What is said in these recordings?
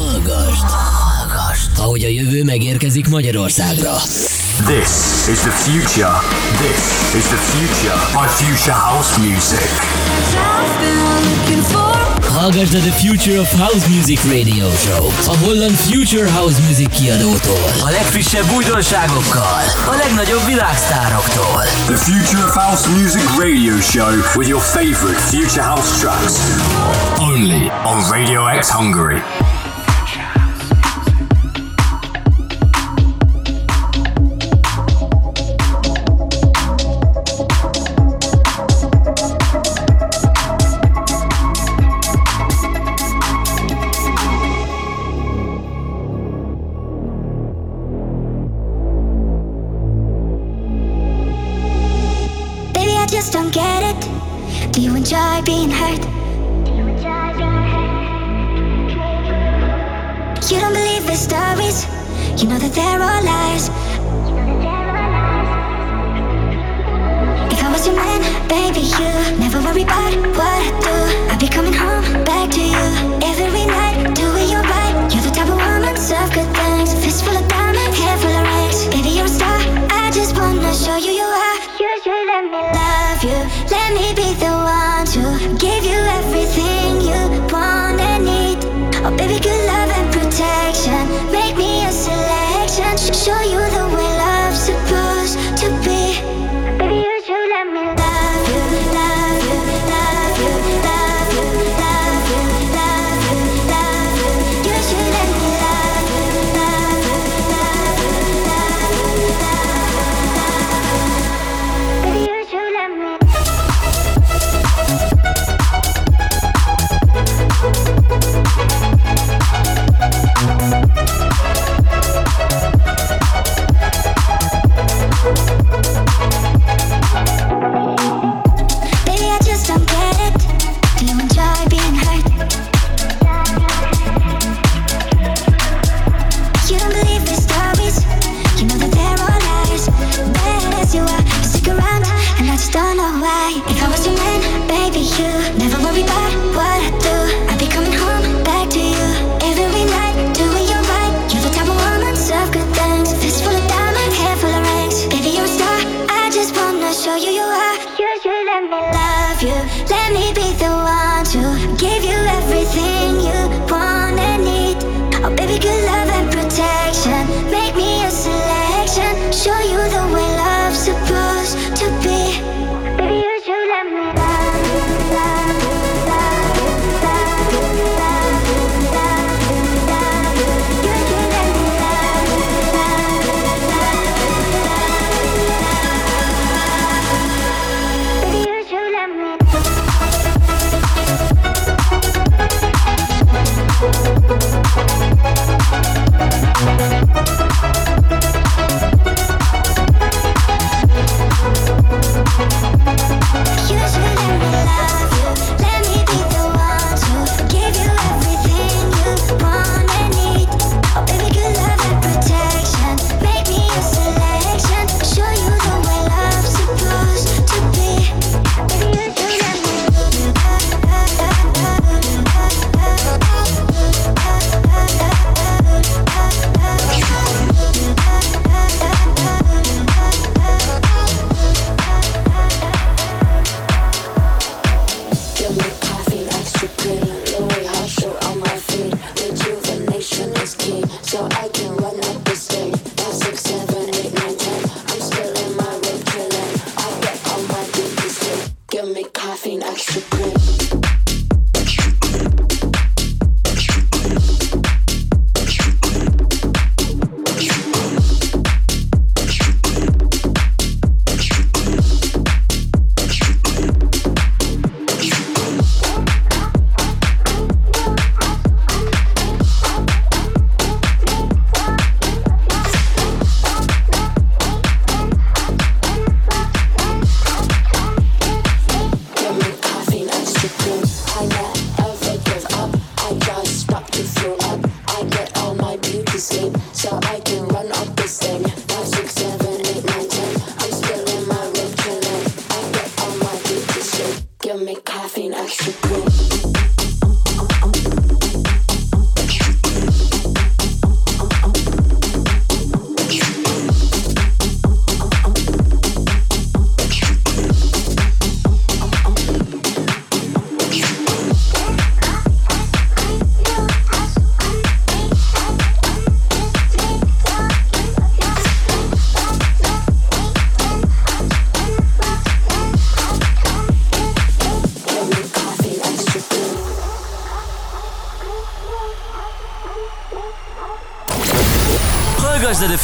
Hallgast! Hallgast! Ahogy a jövő megérkezik Magyarországra. This is the future. This is the future. My future house music. Hallgasd a The Future of House Music Radio Show. A holland Future House Music kiadótól. A legfrissebb újdonságokkal. A legnagyobb világsztároktól. The Future of House Music Radio Show with your favorite Future House tracks. Only on Radio X Hungary.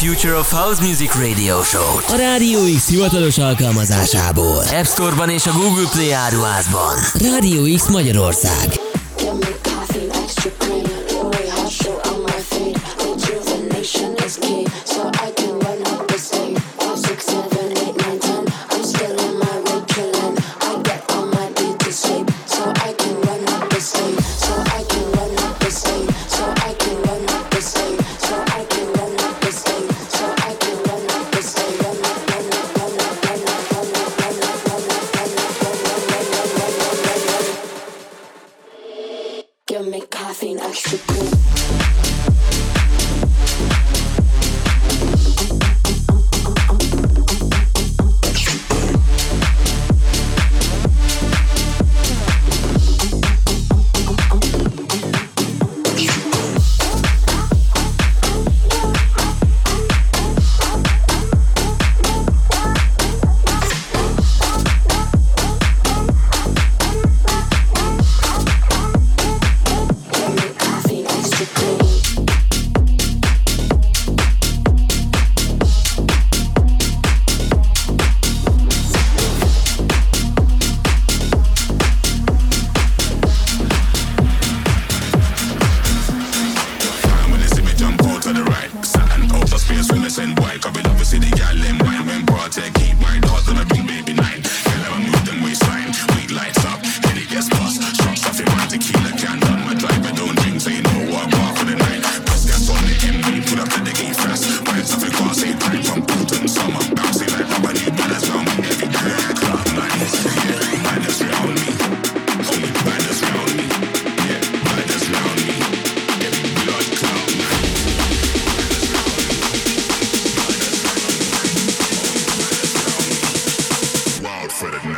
Future of House Music Radio Show-t a Rádió X hivatalos alkalmazásából. App Store-ban és a Google Play áruházban. Rádió X Magyarország.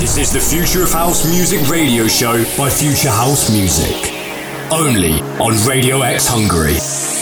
This is the Future of House Music radio show by Future House Music. Only on Radio X Hungary.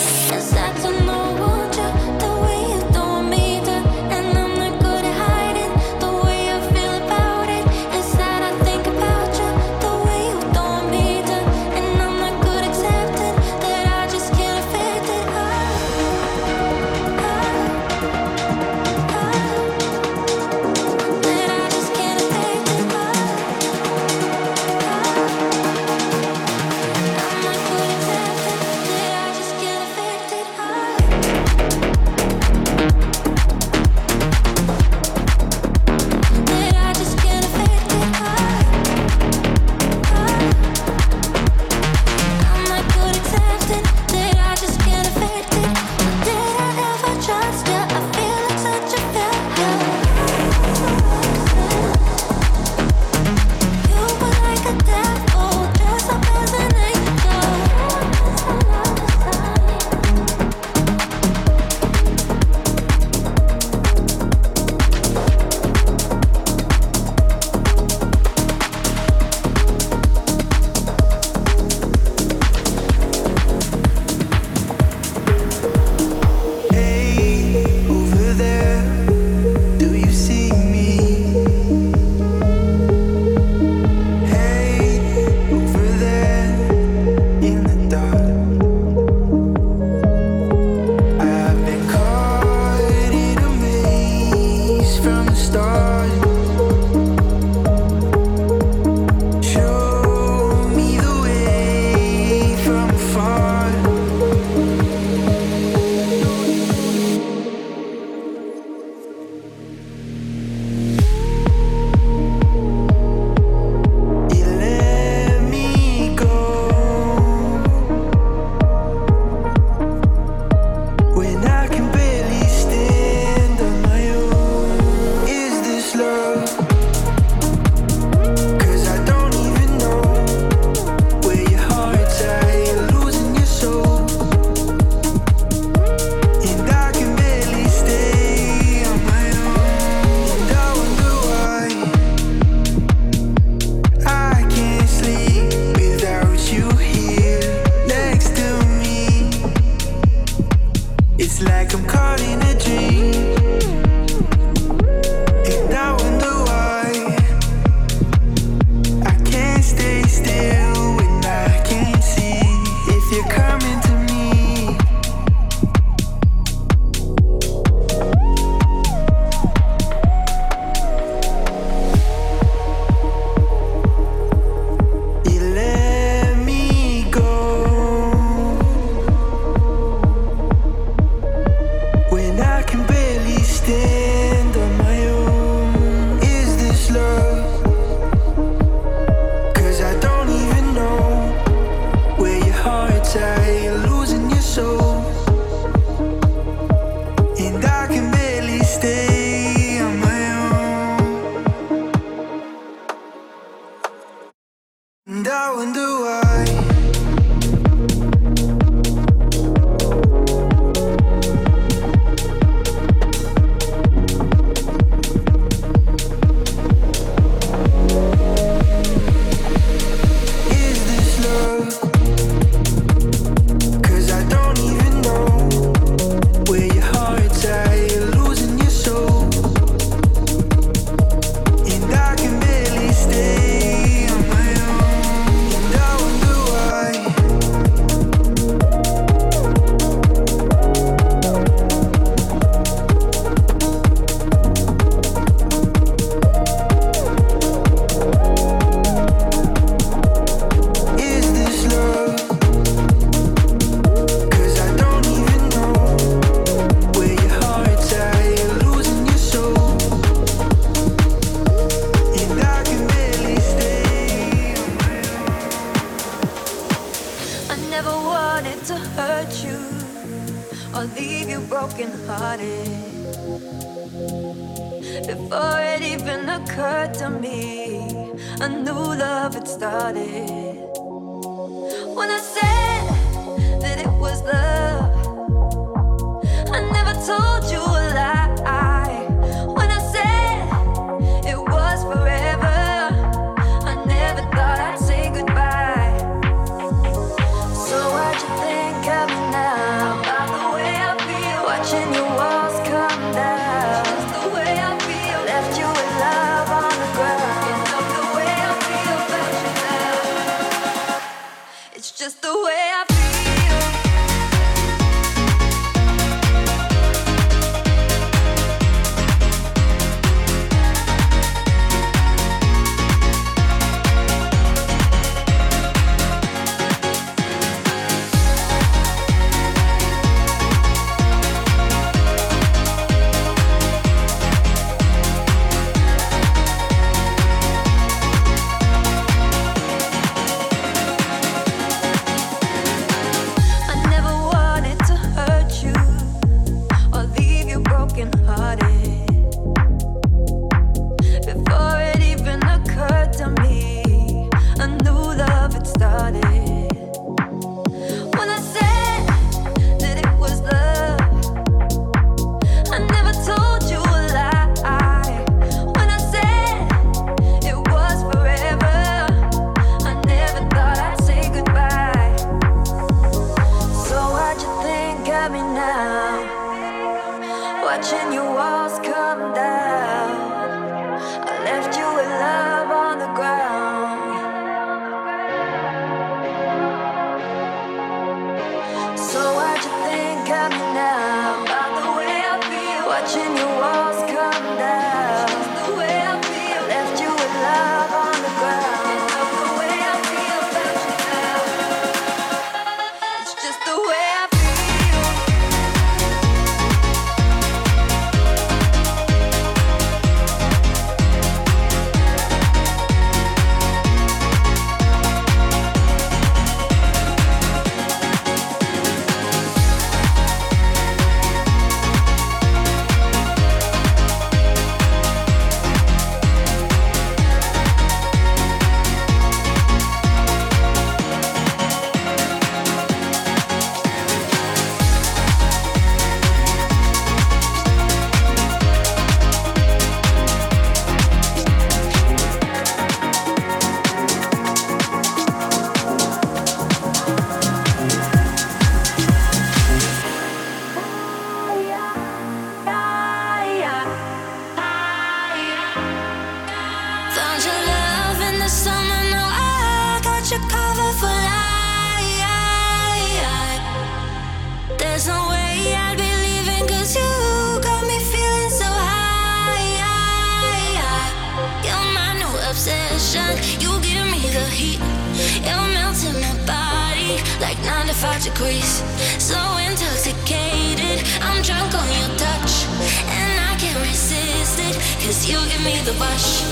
95 degrees. So intoxicated, I'm drunk on your touch. And I can't resist it, cause you give me the rush.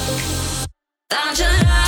Found your love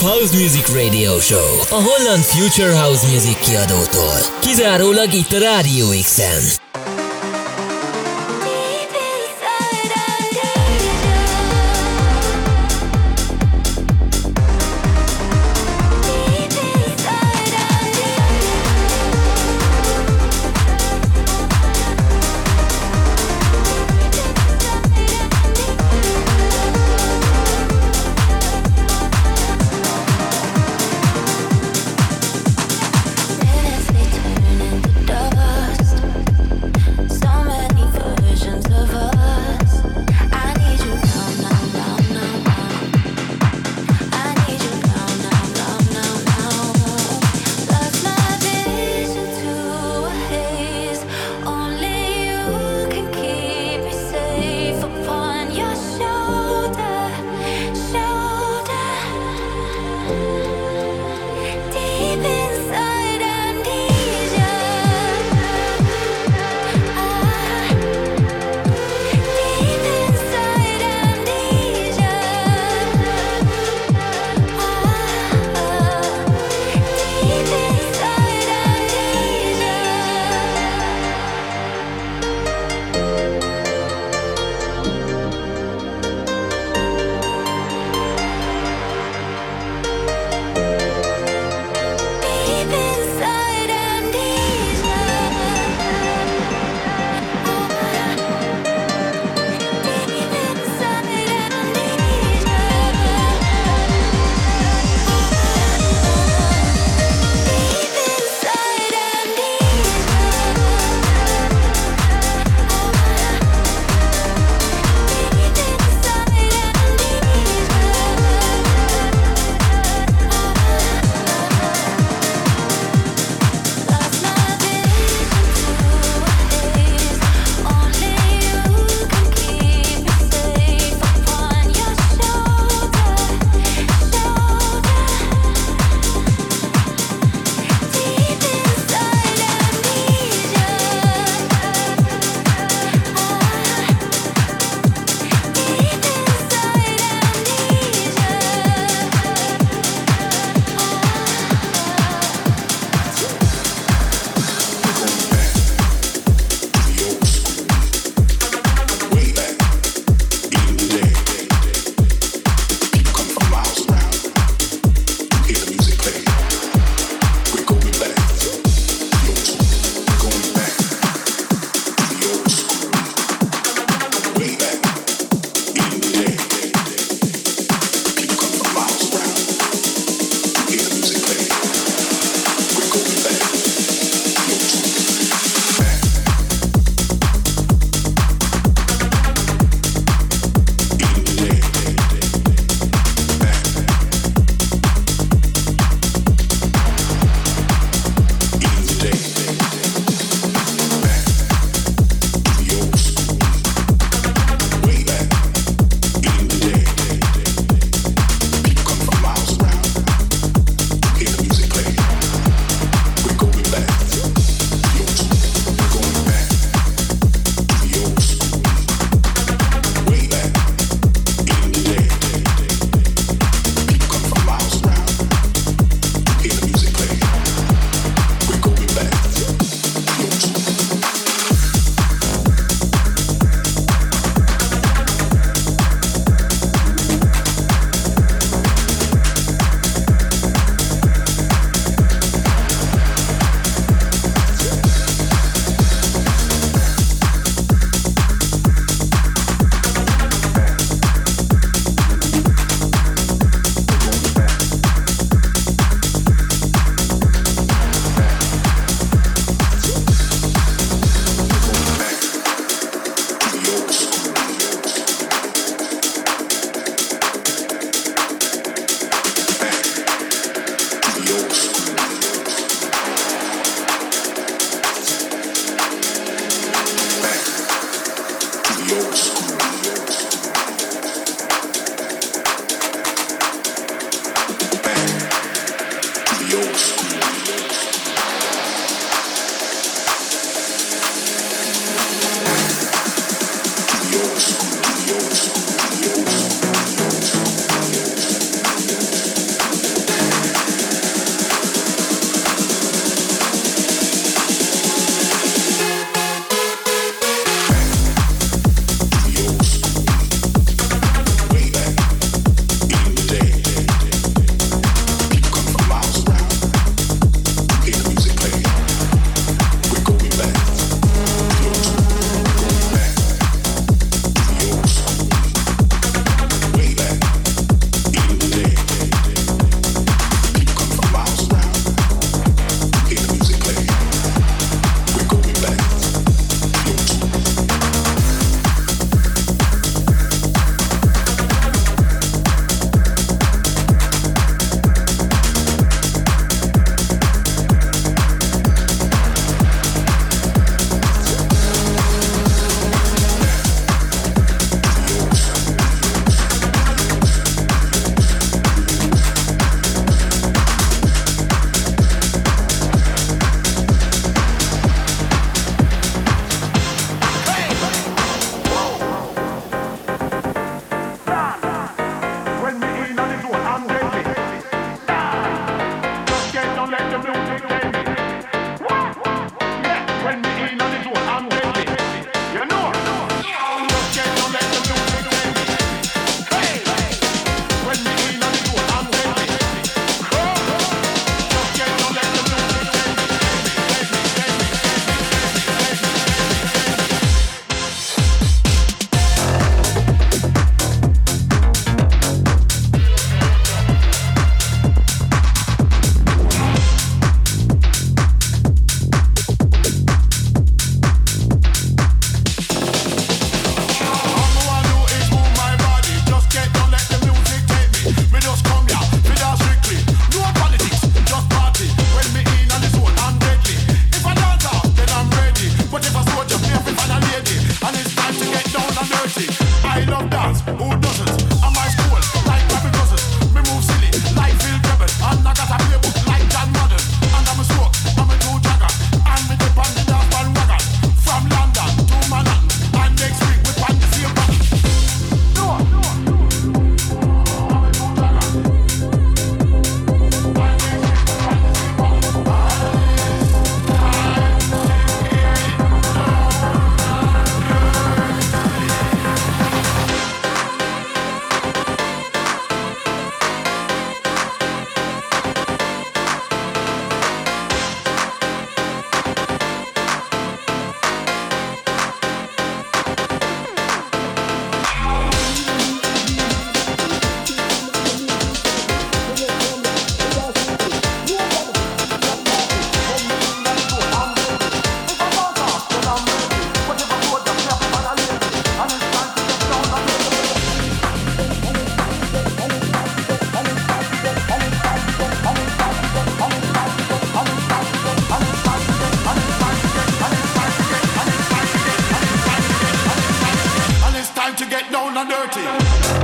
House Music Radio Show. A holland Future House Music kiadótól. Kizárólag itt a Rádió X-en. and dirty.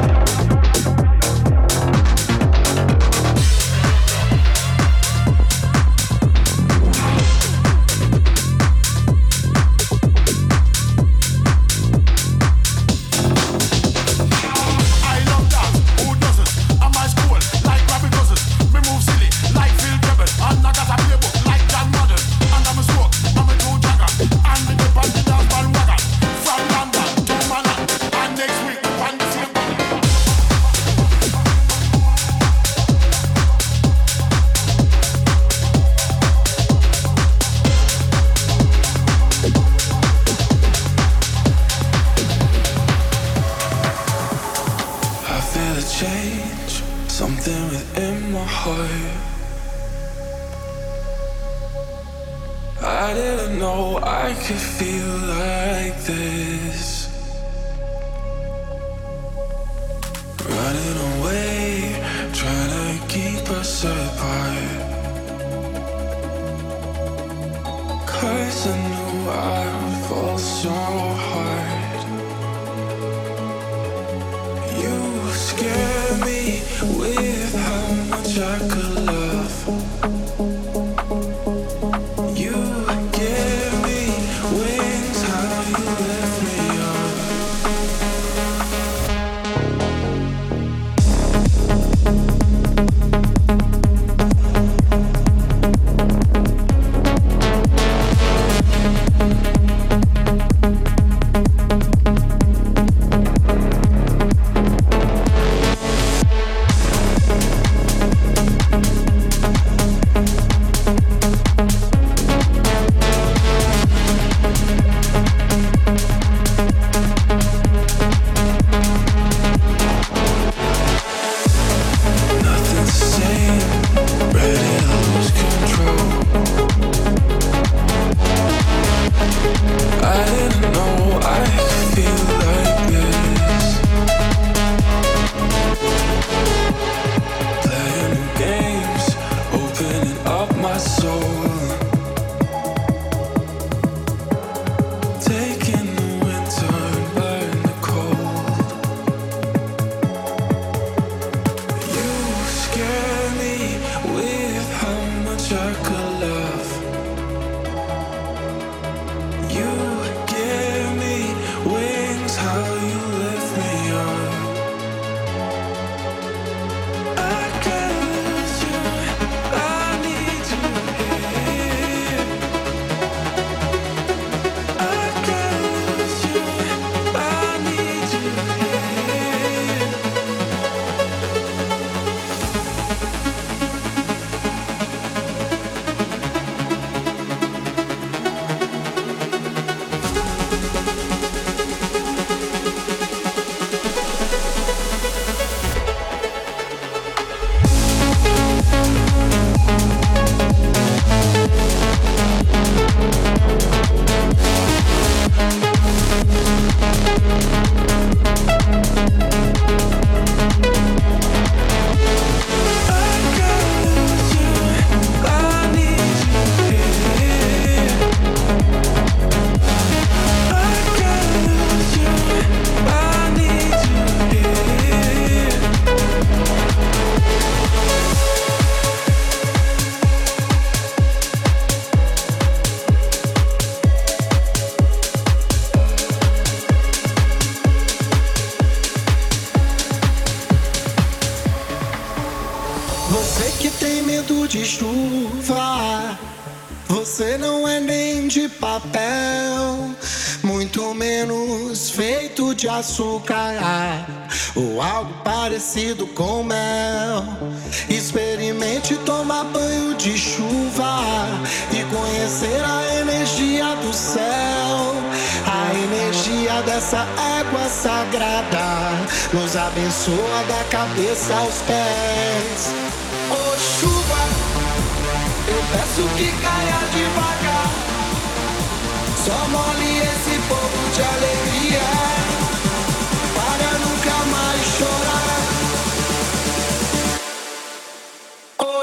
de açúcar ah, ou algo parecido com mel. Experimente tomar banho de chuva e conhecer a energia do céu, a energia dessa água sagrada nos abençoa da cabeça aos pés. Oh chuva, eu peço que caia devagar. Só mole esse povo de alegria.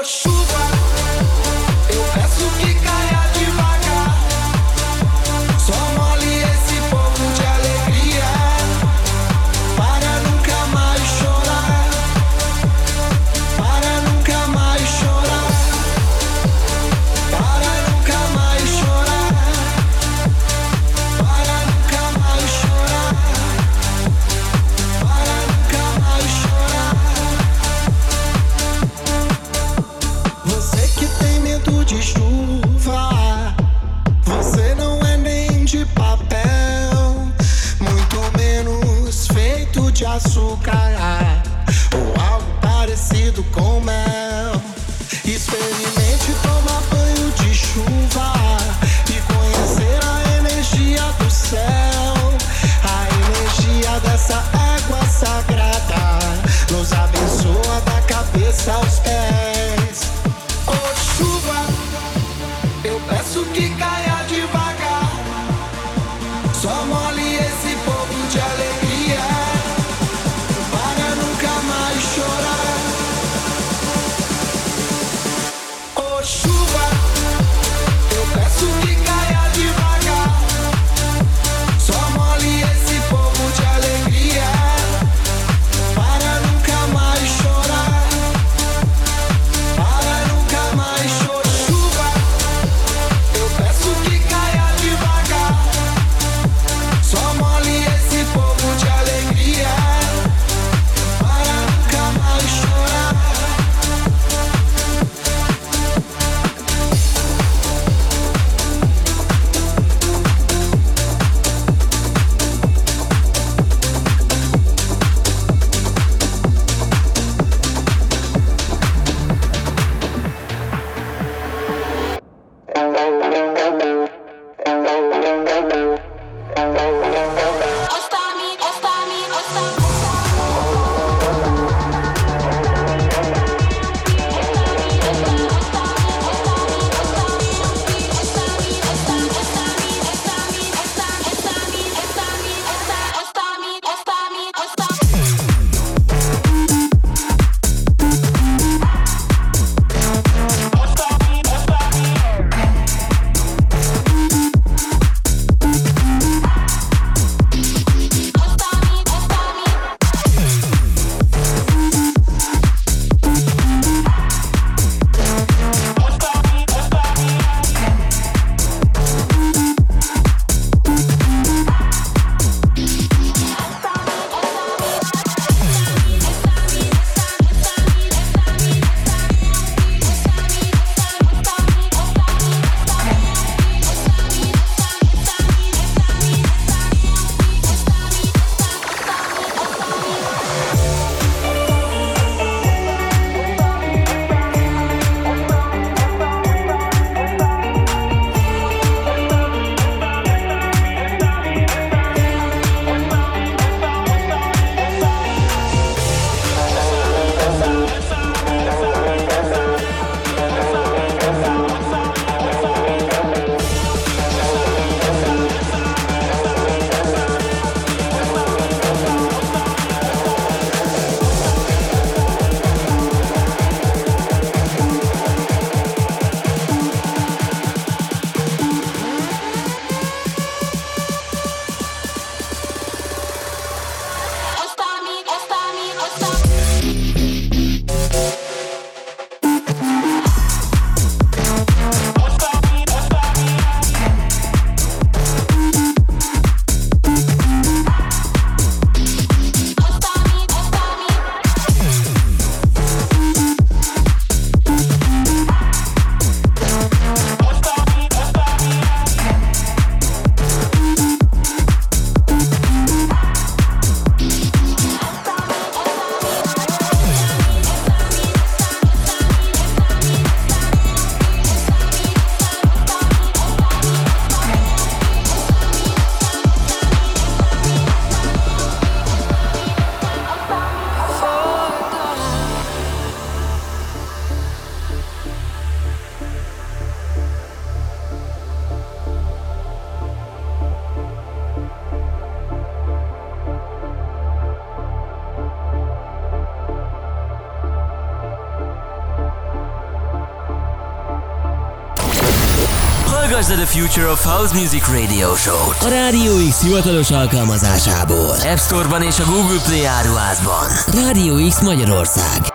sure. ça Hallgassd a Future of House Music Radio Show-t a Rádió X hivatalos alkalmazásából. App Store-ban és a Google Play áruházban. Rádió X Magyarország.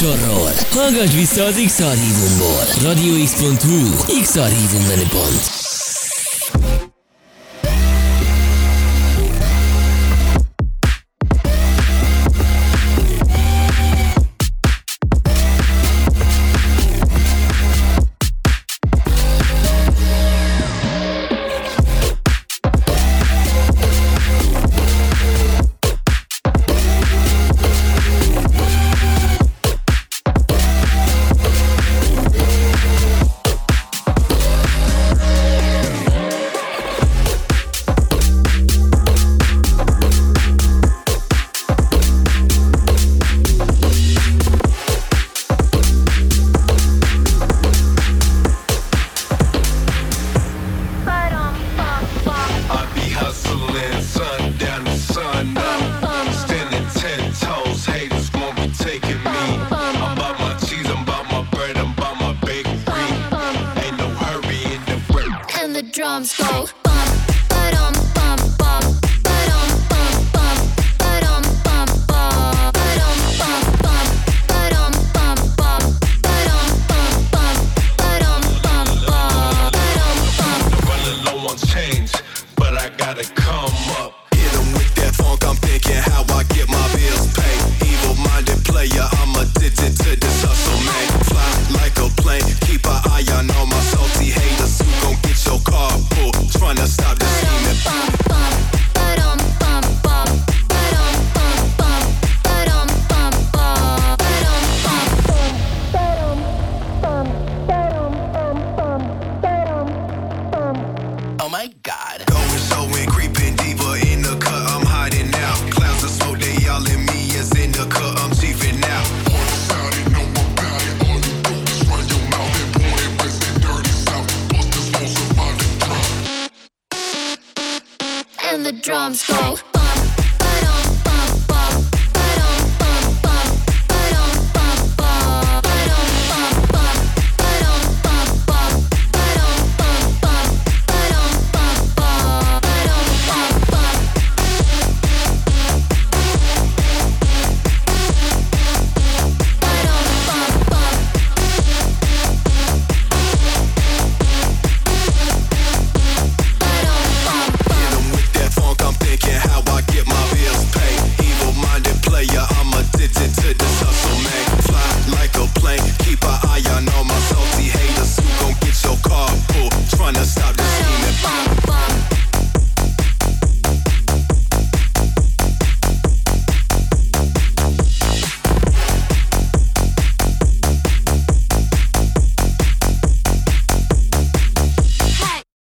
Műsorról, hallgass vissza az X-Archívumból. radiox.hu X-Archívum menüpont.